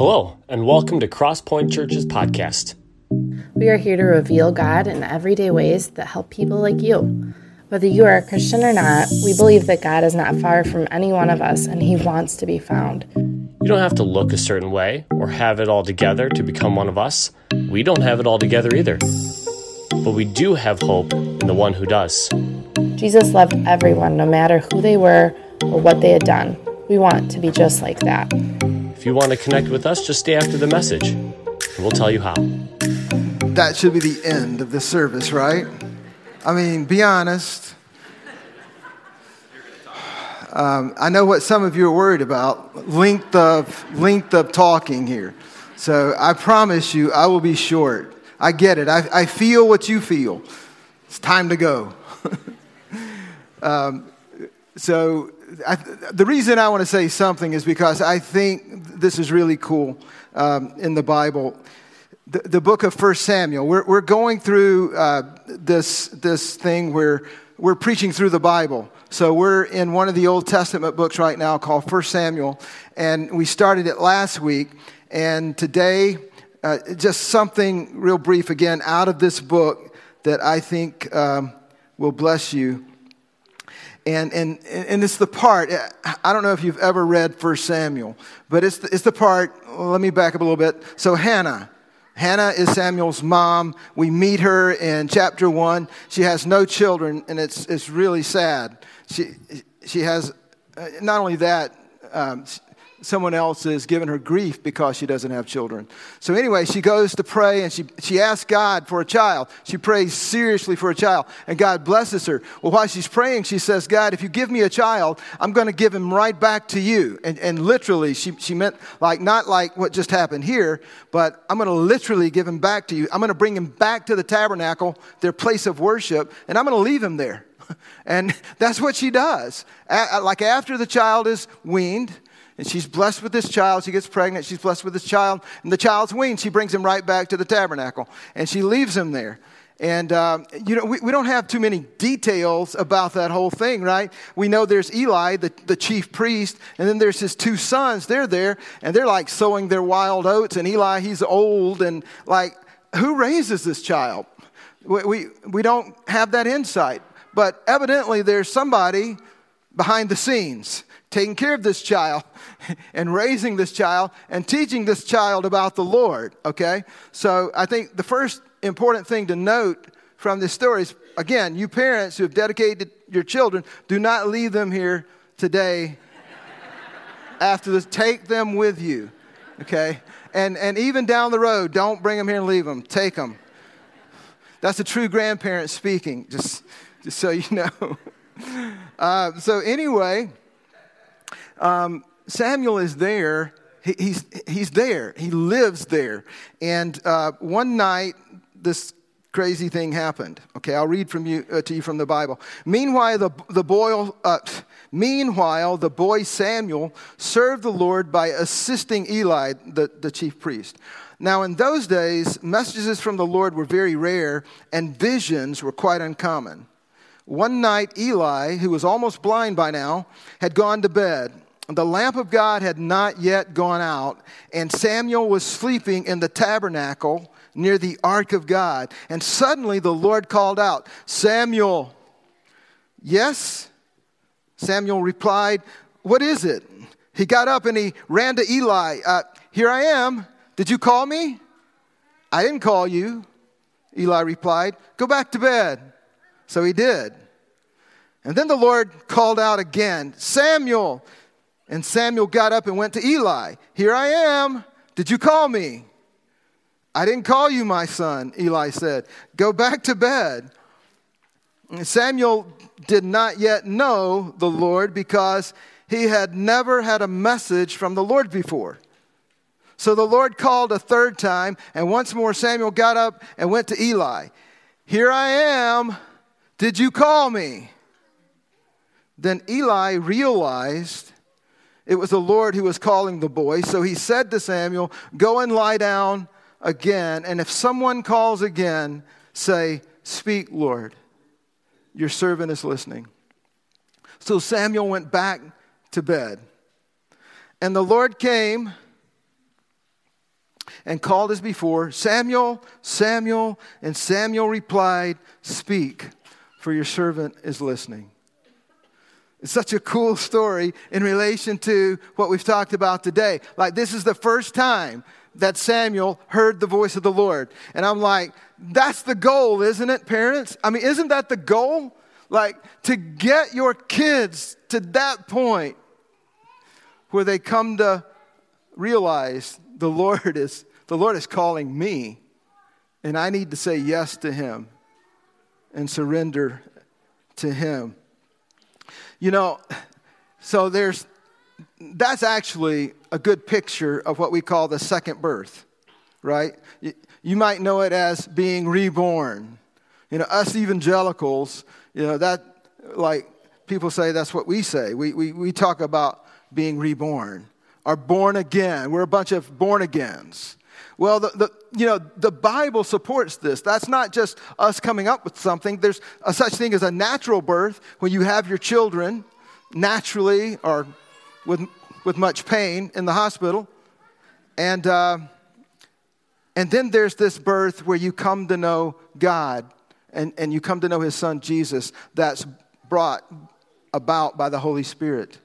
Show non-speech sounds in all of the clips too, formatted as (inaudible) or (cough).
Hello, and welcome to Crosspoint Church's podcast. We are here to reveal God in everyday ways that help people like you. Whether you are a Christian or not, we believe that God is not far from any one of us and He wants to be found. You don't have to look a certain way or have it all together to become one of us. We don't have it all together either. But we do have hope in the one who does. Jesus loved everyone, no matter who they were or what they had done. We want to be just like that. If you want to connect with us, just stay after the message, and we'll tell you how. That should be the end of the service, right? I mean, be honest. Um, I know what some of you are worried about length of length of talking here. So I promise you, I will be short. I get it. I, I feel what you feel. It's time to go. (laughs) um, so I, the reason I want to say something is because I think this is really cool um, in the Bible. The, the, book of First Samuel. We're, we're going through uh, this, this thing where we're preaching through the Bible. So we're in one of the Old Testament books right now called First Samuel, and we started it last week. And today uh, just something real brief again out of this book that I think um, will bless you. And, and, and it's the part, I don't know if you've ever read First Samuel, but it's the, it's the part, let me back up a little bit. So, Hannah. Hannah is Samuel's mom. We meet her in chapter one. She has no children, and it's, it's really sad. She, she has, uh, not only that, um, someone else is giving her grief because she doesn't have children. So, anyway, she goes to pray and she, she asks God for a child. She prays seriously for a child, and God blesses her. Well, while she's praying, she says, God, if you give me a child, I'm going to give him right back to you. And, and literally, she, she meant like, not like what just happened here, but I'm going to literally give him back to you. I'm going to bring him back to the tabernacle, their place of worship, and I'm going to leave him there. (laughs) And that's what she does. Like after the child is weaned, and she's blessed with this child. She gets pregnant. She's blessed with this child. And the child's weaned. She brings him right back to the tabernacle. And she leaves him there. And, um, you know, we, we don't have too many details about that whole thing, right? We know there's Eli, the, the chief priest, and then there's his two sons. They're there, and they're like sowing their wild oats. And Eli, he's old, and like, who raises this child? We, we, we don't have that insight. But evidently, there's somebody behind the scenes taking care of this child (laughs) and raising this child and teaching this child about the Lord, okay? So I think the first important thing to note from this story is again, you parents who have dedicated your children, do not leave them here today (laughs) after this. Take them with you, okay? And, and even down the road, don't bring them here and leave them. Take them. That's a true grandparent speaking, just, just so you (laughs) know. Uh, so, anyway, um, Samuel is there. He, he's, he's there. He lives there. And uh, one night, this crazy thing happened. Okay, I'll read from you, uh, to you from the Bible. Meanwhile, the, the boy, uh, meanwhile, the boy Samuel served the Lord by assisting Eli, the, the chief priest. Now, in those days, messages from the Lord were very rare, and visions were quite uncommon. One night, Eli, who was almost blind by now, had gone to bed the lamp of God had not yet gone out, and Samuel was sleeping in the tabernacle near the ark of God. And suddenly the Lord called out, Samuel. Yes? Samuel replied, What is it? He got up and he ran to Eli. Uh, Here I am. Did you call me? I didn't call you. Eli replied, Go back to bed. So he did. And then the Lord called out again, Samuel. And Samuel got up and went to Eli. Here I am. Did you call me? I didn't call you, my son, Eli said. Go back to bed. Samuel did not yet know the Lord because he had never had a message from the Lord before. So the Lord called a third time, and once more Samuel got up and went to Eli. Here I am. Did you call me? Then Eli realized it was the Lord who was calling the boy. So he said to Samuel, Go and lie down again. And if someone calls again, say, Speak, Lord. Your servant is listening. So Samuel went back to bed. And the Lord came and called as before, Samuel, Samuel. And Samuel replied, Speak, for your servant is listening. It's such a cool story in relation to what we've talked about today. Like, this is the first time that Samuel heard the voice of the Lord. And I'm like, that's the goal, isn't it, parents? I mean, isn't that the goal? Like, to get your kids to that point where they come to realize the Lord is, the Lord is calling me, and I need to say yes to Him and surrender to Him. You know, so there's that's actually a good picture of what we call the second birth, right? You might know it as being reborn. You know, us evangelicals, you know, that, like, people say that's what we say. We, we, we talk about being reborn or born again. We're a bunch of born agains. Well, the, the, you know, the Bible supports this. That's not just us coming up with something. There's a such thing as a natural birth when you have your children naturally or with, with much pain in the hospital. And, uh, and then there's this birth where you come to know God and, and you come to know His Son Jesus that's brought about by the Holy Spirit.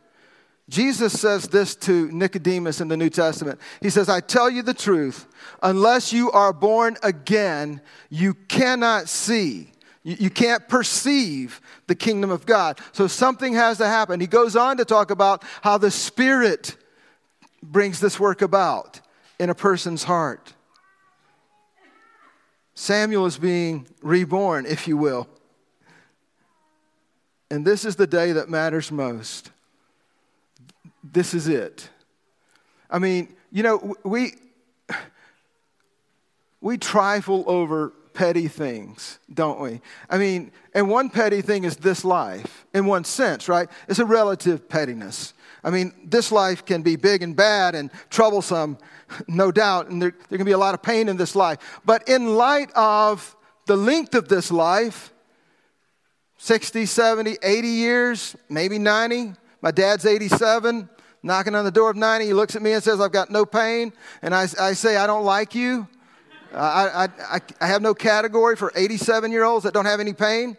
Jesus says this to Nicodemus in the New Testament. He says, I tell you the truth, unless you are born again, you cannot see. You, can't perceive the kingdom of God. So something has to happen. He goes on to talk about how the Spirit brings this work about in a person's heart. Samuel is being reborn, if you will. And this is the day that matters most this is it. I mean, you know, we, we trifle over petty things, don't we? I mean, and one petty thing is this life, in one sense, right? It's a relative pettiness. I mean, this life can be big and bad and troublesome, (laughs) no doubt, and there, there can be a lot of pain in this life. But in light of the length of this life, 60, 70, 80 years, maybe 90, my dad's 87 knocking on the door of 90. He looks at me and says, I've got no pain. And I, I say, I don't like you. I, I, I have no category for 87 year olds that don't have any pain.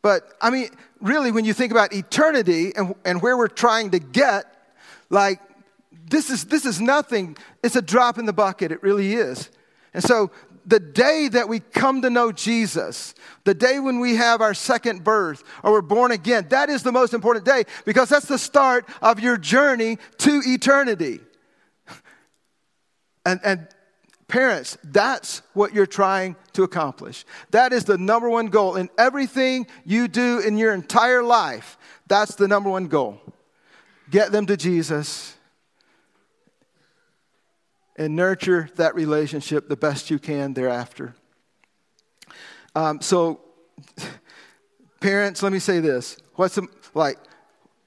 But I mean, really, when you think about eternity and, and where we're trying to get, like, this is, this is nothing. It's a drop in the bucket. It really is. And so the day that we come to know Jesus, the day when we have our second birth or we're born again, that is the most important day because that's the start of your journey to eternity. (laughs) And, and parents, that's what you're trying to accomplish. That is the number one goal in everything you do in your entire life. That's the number one goal. Get them to Jesus and nurture that relationship the best you can thereafter. Um, so, (laughs) parents, let me say this: what's the, like,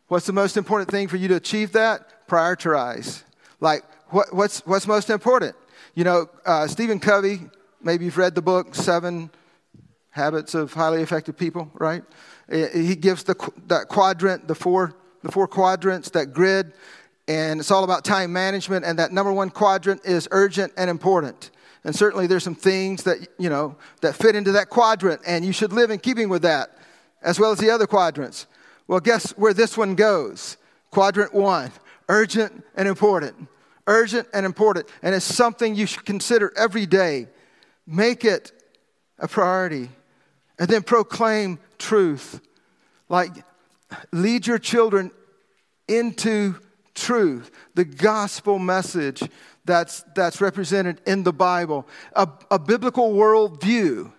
what's the most important thing for you to achieve that? Prioritize. Like, what, what's what's most important? You know, uh, Stephen Covey. Maybe you've read the book Seven Habits of Highly Effective People, right? He gives the that quadrant, the four the four quadrants, that grid and it's all about time management and that number one quadrant is urgent and important. And certainly there's some things that you know that fit into that quadrant and you should live in keeping with that as well as the other quadrants. Well guess where this one goes? Quadrant one urgent and important. Urgent and important and it's something you should consider every day. Make it a priority and then proclaim truth. Like lead your children into truth, the gospel message that's, that's represented in the Bible, a, a biblical worldview.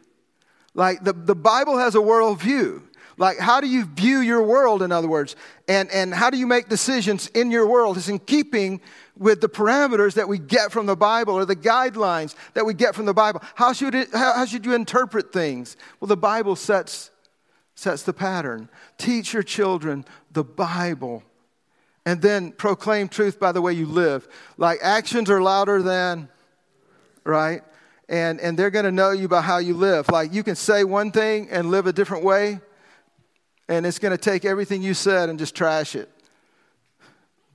Like the, the Bible has a worldview. Like, how do you view your world, in other words? And, and how do you make decisions in your world? It's in keeping with the parameters that we get from the Bible or the guidelines that we get from the Bible. How should, it, how, how should you interpret things? Well, the Bible sets, sets the pattern. Teach your children the Bible and then proclaim truth by the way you live. Like actions are louder than, right? And, and they're going to know you by how you live. Like you can say one thing and live a different way, and it's going to take everything you said and just trash it.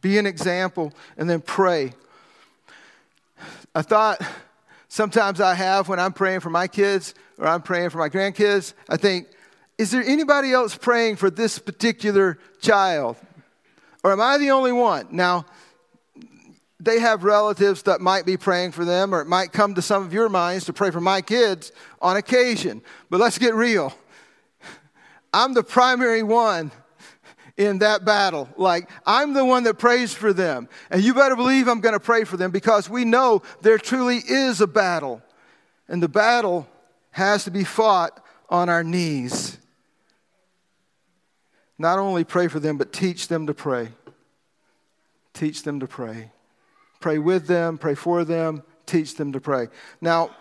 Be an example and then pray. a thought sometimes I have when I'm praying for my kids or I'm praying for my grandkids. I think, is there anybody else praying for this particular child? Or am I the only one? Now, they have relatives that might be praying for them, or it might come to some of your minds to pray for my kids on occasion. But let's get real. I'm the primary one in that battle. Like, I'm the one that prays for them. And you better believe I'm going to pray for them because we know there truly is a battle. And the battle has to be fought on our knees. Not only pray for them, but teach them to pray. Teach them to pray. Pray with them, pray for them, teach them to pray. Now,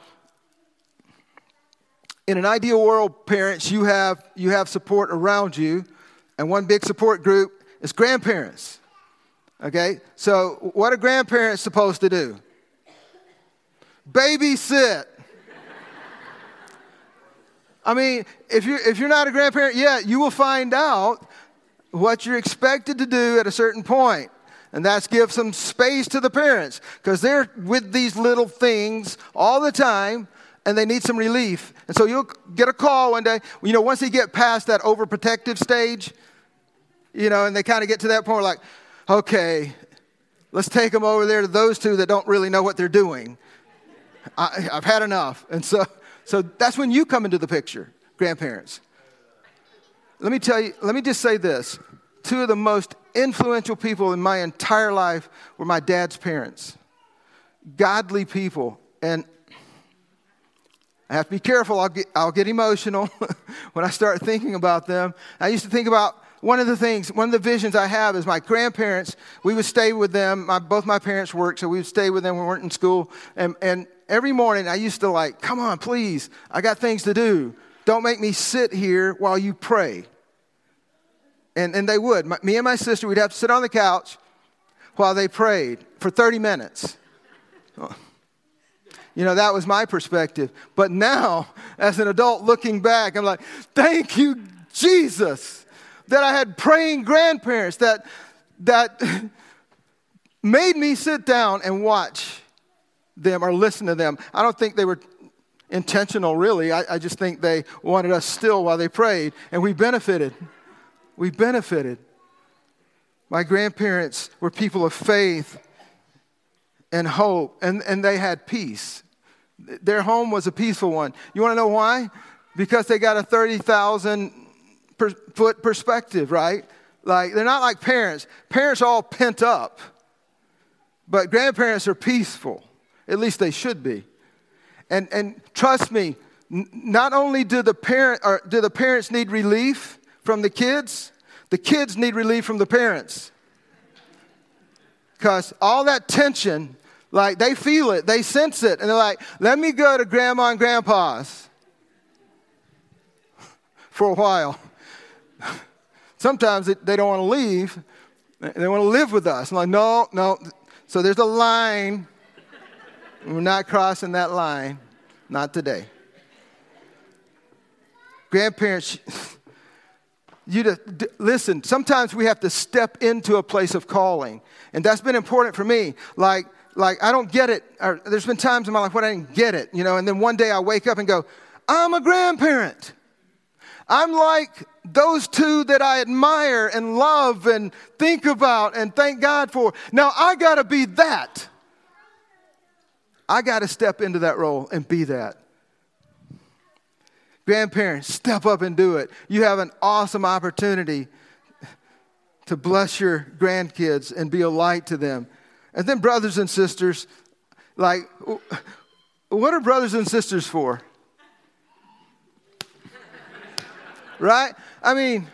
in an ideal world, parents, you have, you have support around you, and one big support group is grandparents. Okay? So, what are grandparents supposed to do? Babysit. I mean, if you're, if you're not a grandparent yet, you will find out what you're expected to do at a certain point. And that's give some space to the parents because they're with these little things all the time and they need some relief. And so you'll get a call one day. You know, once they get past that overprotective stage, you know, and they kind of get to that point, like, okay, let's take them over there to those two that don't really know what they're doing. I, have had enough. And so, so that's when you come into the picture, grandparents. Let me tell you, let me just say this. Two of the most influential people in my entire life were my dad's parents. Godly people. And I have to be careful, I'll get, I'll get emotional (laughs) when I start thinking about them. I used to think about one of the things, one of the visions I have is my grandparents, we would stay with them. My, both my parents worked, so we would stay with them when we weren't in school. And, and every morning I used to like, come on, please, I got things to do. Don't make me sit here while you pray. And, and they would. My, me and my sister, we'd have to sit on the couch while they prayed for 30 minutes. You know, that was my perspective. But now, as an adult looking back, I'm like, thank you, Jesus, that I had praying grandparents that, that (laughs) made me sit down and watch them or listen to them. I don't think they were intentional, really. I, I just think they wanted us still while they prayed, and we benefited we benefited. My grandparents were people of faith and hope, and, and they had peace. Their home was a peaceful one. You want to know why? Because they got a 30,000 per, foot perspective, right? Like, they're not like parents. Parents are all pent up, but grandparents are peaceful. At least they should be. And, and trust me, not only do the, parent, or do the parents need relief, from the kids, the kids need relief from the parents. Because all that tension, like they feel it, they sense it, and they're like, let me go to grandma and grandpa's (laughs) for a while. (laughs) Sometimes they don't want to leave, they want to live with us. I'm like, no, no. So there's a line. We're not crossing that line. Not today. Grandparents, (laughs) you to d- listen. Sometimes we have to step into a place of calling, and that's been important for me. Like, like I don't get it. Or there's been times in my life when I didn't get it, you know. And then one day I wake up and go, "I'm a grandparent. I'm like those two that I admire and love and think about and thank God for. Now I got to be that. I got to step into that role and be that." Grandparents, step up and do it. You have an awesome opportunity to bless your grandkids and be a light to them. And then, brothers and sisters, like, what are brothers and sisters for? right? I mean,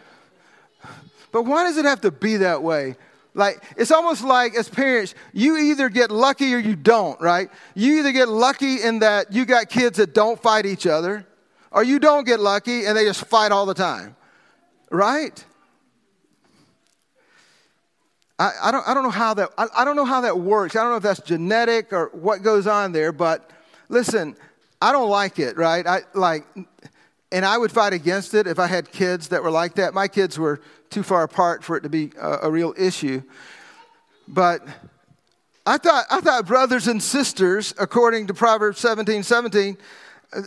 but why does it have to be that way? Like, it's almost like as parents, you either get lucky or you don't, right? You either get lucky in that you got kids that don't fight each other, or you don't get lucky and they just fight all the time. Right? I, I, don't, I don't know how that I, I don't know how that works. I don't know if that's genetic or what goes on there, but listen, I don't like it, right? I like and I would fight against it if I had kids that were like that. My kids were too far apart for it to be a, a real issue. But I thought, I thought brothers and sisters, according to Proverbs 17 17,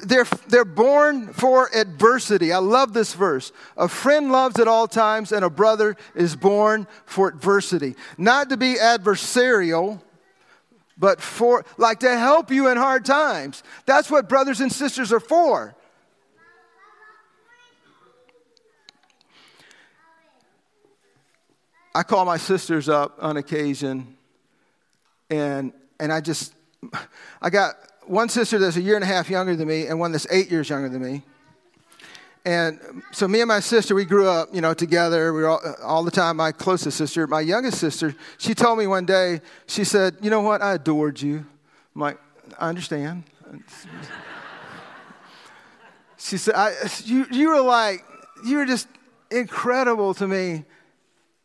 they're, they're born for adversity. I love this verse. A friend loves at all times, and a brother is born for adversity. Not to be adversarial, but for, like, to help you in hard times. That's what brothers and sisters are for. I call my sisters up on occasion, and, and I just, I got one sister that's a year and a half younger than me, and one that's eight years younger than me. And so me and my sister, we grew up, you know, together. We were all, all, the time. My closest sister, my youngest sister, she told me one day, she said, "You know what? I adored you." I'm like, "I understand." she said, I, "You, you were like, you were just incredible to me."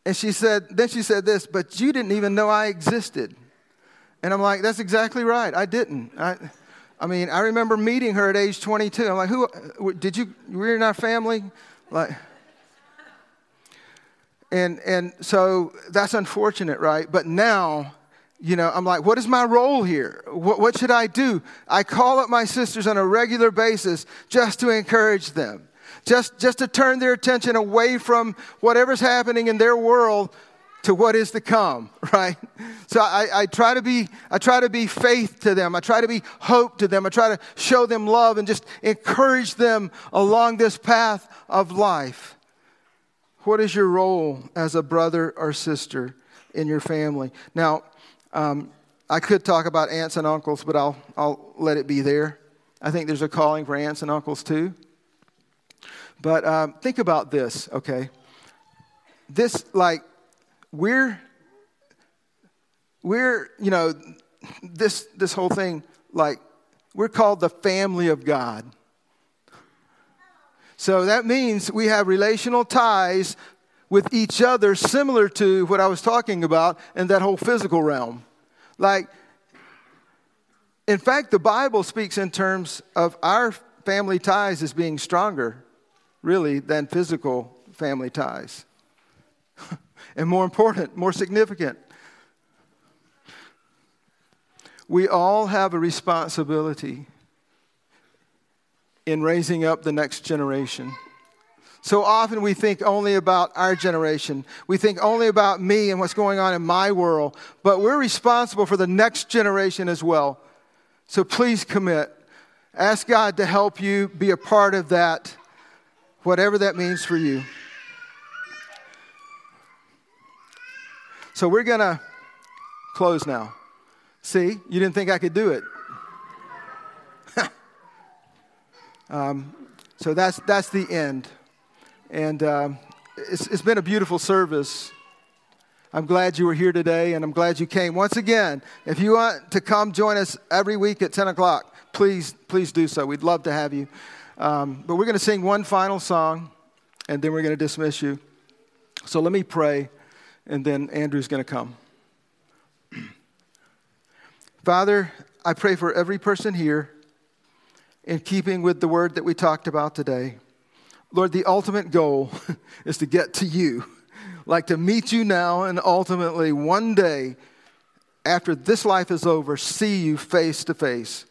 And she said, then she said this, but you didn't even know I existed. And I'm like, that's exactly right. I didn't. I, I mean, I remember meeting her at age 22. I'm like, who, did you, were you in our family? Like, and, and so that's unfortunate, right? But now, you know, I'm like, what is my role here? What, what should I do? I call up my sisters on a regular basis just to encourage them just, just to turn their attention away from whatever's happening in their world to what is to come, (laughs) right? So I, I, try to be, I try to be faith to them. I try to be hope to them. I try to show them love and just encourage them along this path of life. What is your role as a brother or sister in your family? Now, um, I could talk about aunts and uncles, but I'll, I'll let it be there. I think there's a calling for aunts and uncles too. But um, think about this, okay? This, like, we're, we're, you know, this, this whole thing, like, we're called the family of God. So that means we have relational ties with each other similar to what I was talking about in that whole physical realm. Like, in fact, the Bible speaks in terms of our family ties as being stronger really, than physical family ties. (laughs) and more important, more significant, we all have a responsibility in raising up the next generation. So often we think only about our generation. We think only about me and what's going on in my world, but we're responsible for the next generation as well. So please commit. Ask God to help you be a part of that whatever that means for you. So we're going to close now. See, you didn't think I could do it. (laughs) um, so that's, that's the end. And um, it's, it's been a beautiful service. I'm glad you were here today, and I'm glad you came. Once again, if you want to come join us every week at 10 o'clock, please, please do so. We'd love to have you. Um, but we're going to sing one final song, and then we're going to dismiss you. So let me pray, and then Andrew's going to come. (clears throat) Father, I pray for every person here in keeping with the word that we talked about today. Lord, the ultimate goal (laughs) is to get to you, like to meet you now, and ultimately one day, after this life is over, see you face to face.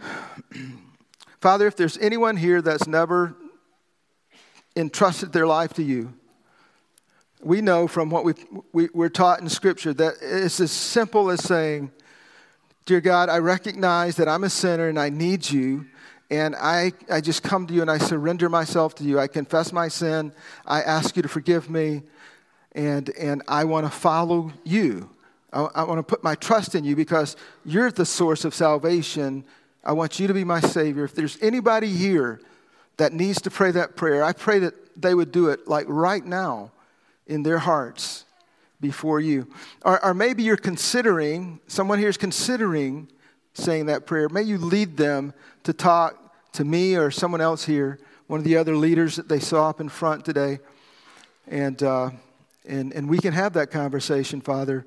(clears throat) Father, if there's anyone here that's never entrusted their life to you, we know from what we we, we're taught in Scripture that it's as simple as saying, Dear God, I recognize that I'm a sinner and I need you. And I, I just come to you and I surrender myself to you. I confess my sin. I ask you to forgive me. And, and I want to follow you. I, I want to put my trust in you because you're the source of salvation I want you to be my Savior. If there's anybody here that needs to pray that prayer, I pray that they would do it like right now in their hearts before you. Or, or maybe you're considering, someone here is considering saying that prayer. May you lead them to talk to me or someone else here, one of the other leaders that they saw up in front today. And, uh, and, and we can have that conversation, Father.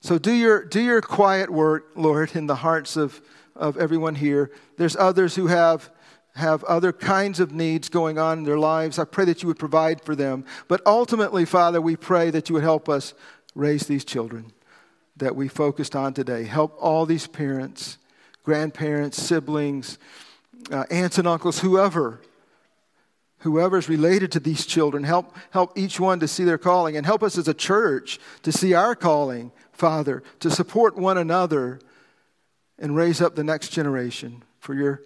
So do your, do your quiet work, Lord, in the hearts of of everyone here. There's others who have have other kinds of needs going on in their lives. I pray that you would provide for them. But ultimately, Father, we pray that you would help us raise these children. that we focused on today. Help all these parents, grandparents, siblings, uh, aunts and uncles, whoever, whoever is related to these children. Help, help each one to see their calling and help us as a church to see our calling, Father, to support one another and raise up the next generation for your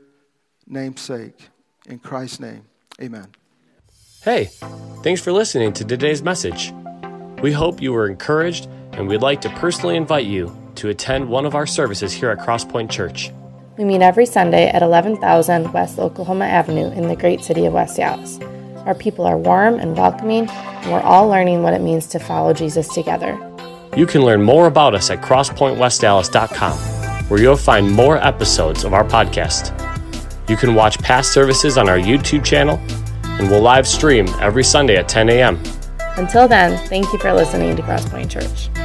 name's sake. In Christ's name, amen. Hey, thanks for listening to today's message. We hope you were encouraged, and we'd like to personally invite you to attend one of our services here at Crosspoint Church. We meet every Sunday at 11,000 West Oklahoma Avenue in the great city of West Allis. Our people are warm and welcoming, and we're all learning what it means to follow Jesus together. You can learn more about us at crosspointwestallis.com, where you'll find more episodes of our podcast. You can watch past services on our YouTube channel, and we'll live stream every Sunday at 10 a.m. Until then, thank you for listening to Crosspoint Church.